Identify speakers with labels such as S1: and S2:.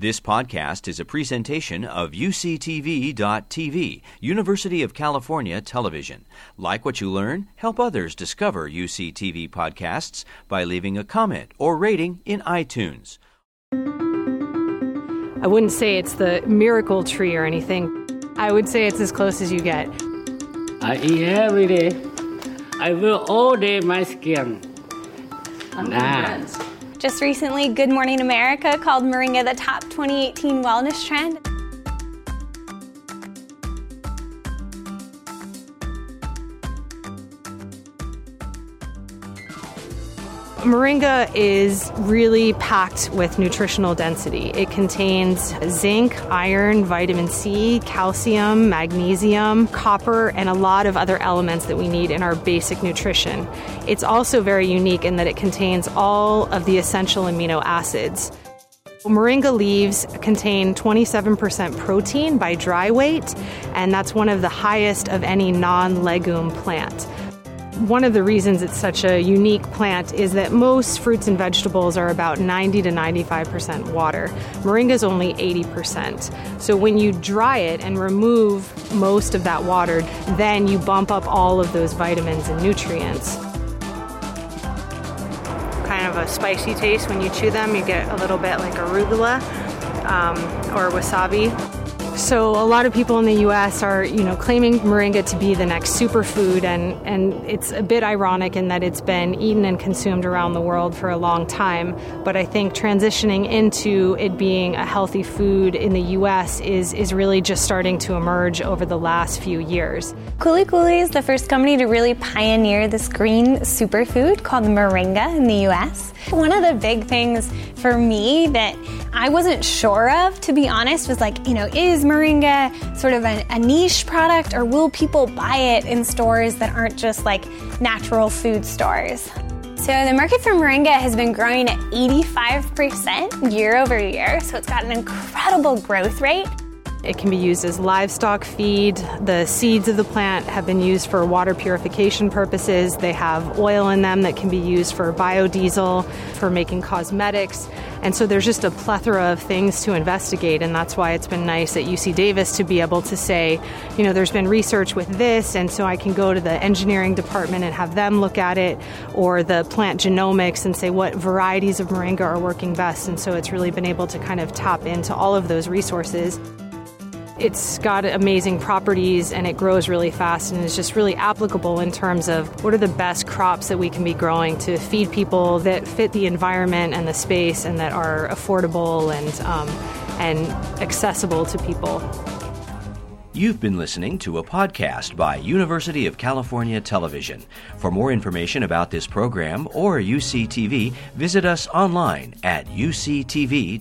S1: This podcast is a presentation of UCTV.tv, University of California Television. Like what you learn, help others discover UCTV podcasts by leaving a comment or rating in iTunes.
S2: I wouldn't say it's the miracle tree or anything. I would say it's as close as you get.
S3: I eat every day. I wear all day my skin. Nah.
S4: Just recently, Good Morning America called Moringa the top 2018 wellness trend.
S2: Moringa is really packed with nutritional density. It contains zinc, iron, vitamin C, calcium, magnesium, copper, and a lot of other elements that we need in our basic nutrition. It's also very unique in that it contains all of the essential amino acids. Moringa leaves contain 27% protein by dry weight, and that's one of the highest of any non legume plant. One of the reasons it's such a unique plant is that most fruits and vegetables are about 90 to 95% water. Moringa is only 80%. So when you dry it and remove most of that water, then you bump up all of those vitamins and nutrients. Kind of a spicy taste when you chew them. You get a little bit like arugula um, or wasabi. So a lot of people in the U.S. are, you know, claiming moringa to be the next superfood, and and it's a bit ironic in that it's been eaten and consumed around the world for a long time. But I think transitioning into it being a healthy food in the U.S. is is really just starting to emerge over the last few years.
S4: Kuli Kuli is the first company to really pioneer this green superfood called moringa in the U.S. One of the big things for me that I wasn't sure of, to be honest, was like, you know, is moringa sort of a, a, niche product or will people buy it in stores that aren't just like natural food stores? So the market for moringa has been growing at 85% year over year, so it's got an incredible growth rate.
S2: It can be used as livestock feed. The seeds of the plant have been used for water purification purposes. They have oil in them that can be used for biodiesel, for making cosmetics. And so there's just a plethora of things to investigate, and that's why it's been nice at UC Davis to be able to say, you know, there's been research with this, and so I can go to the engineering department and have them look at it, or the plant genomics and say what varieties of moringa are working best. And so it's really been able to kind of tap into all of those resources. It's got amazing properties and it grows really fast and is just really applicable in terms of what are the best crops that we can be growing to feed people that fit the environment and the space and that are affordable and, um, and accessible to people.
S1: You've been listening to a podcast by University of California Television. For more information about this program or UCTV, visit us online at uctv.tv.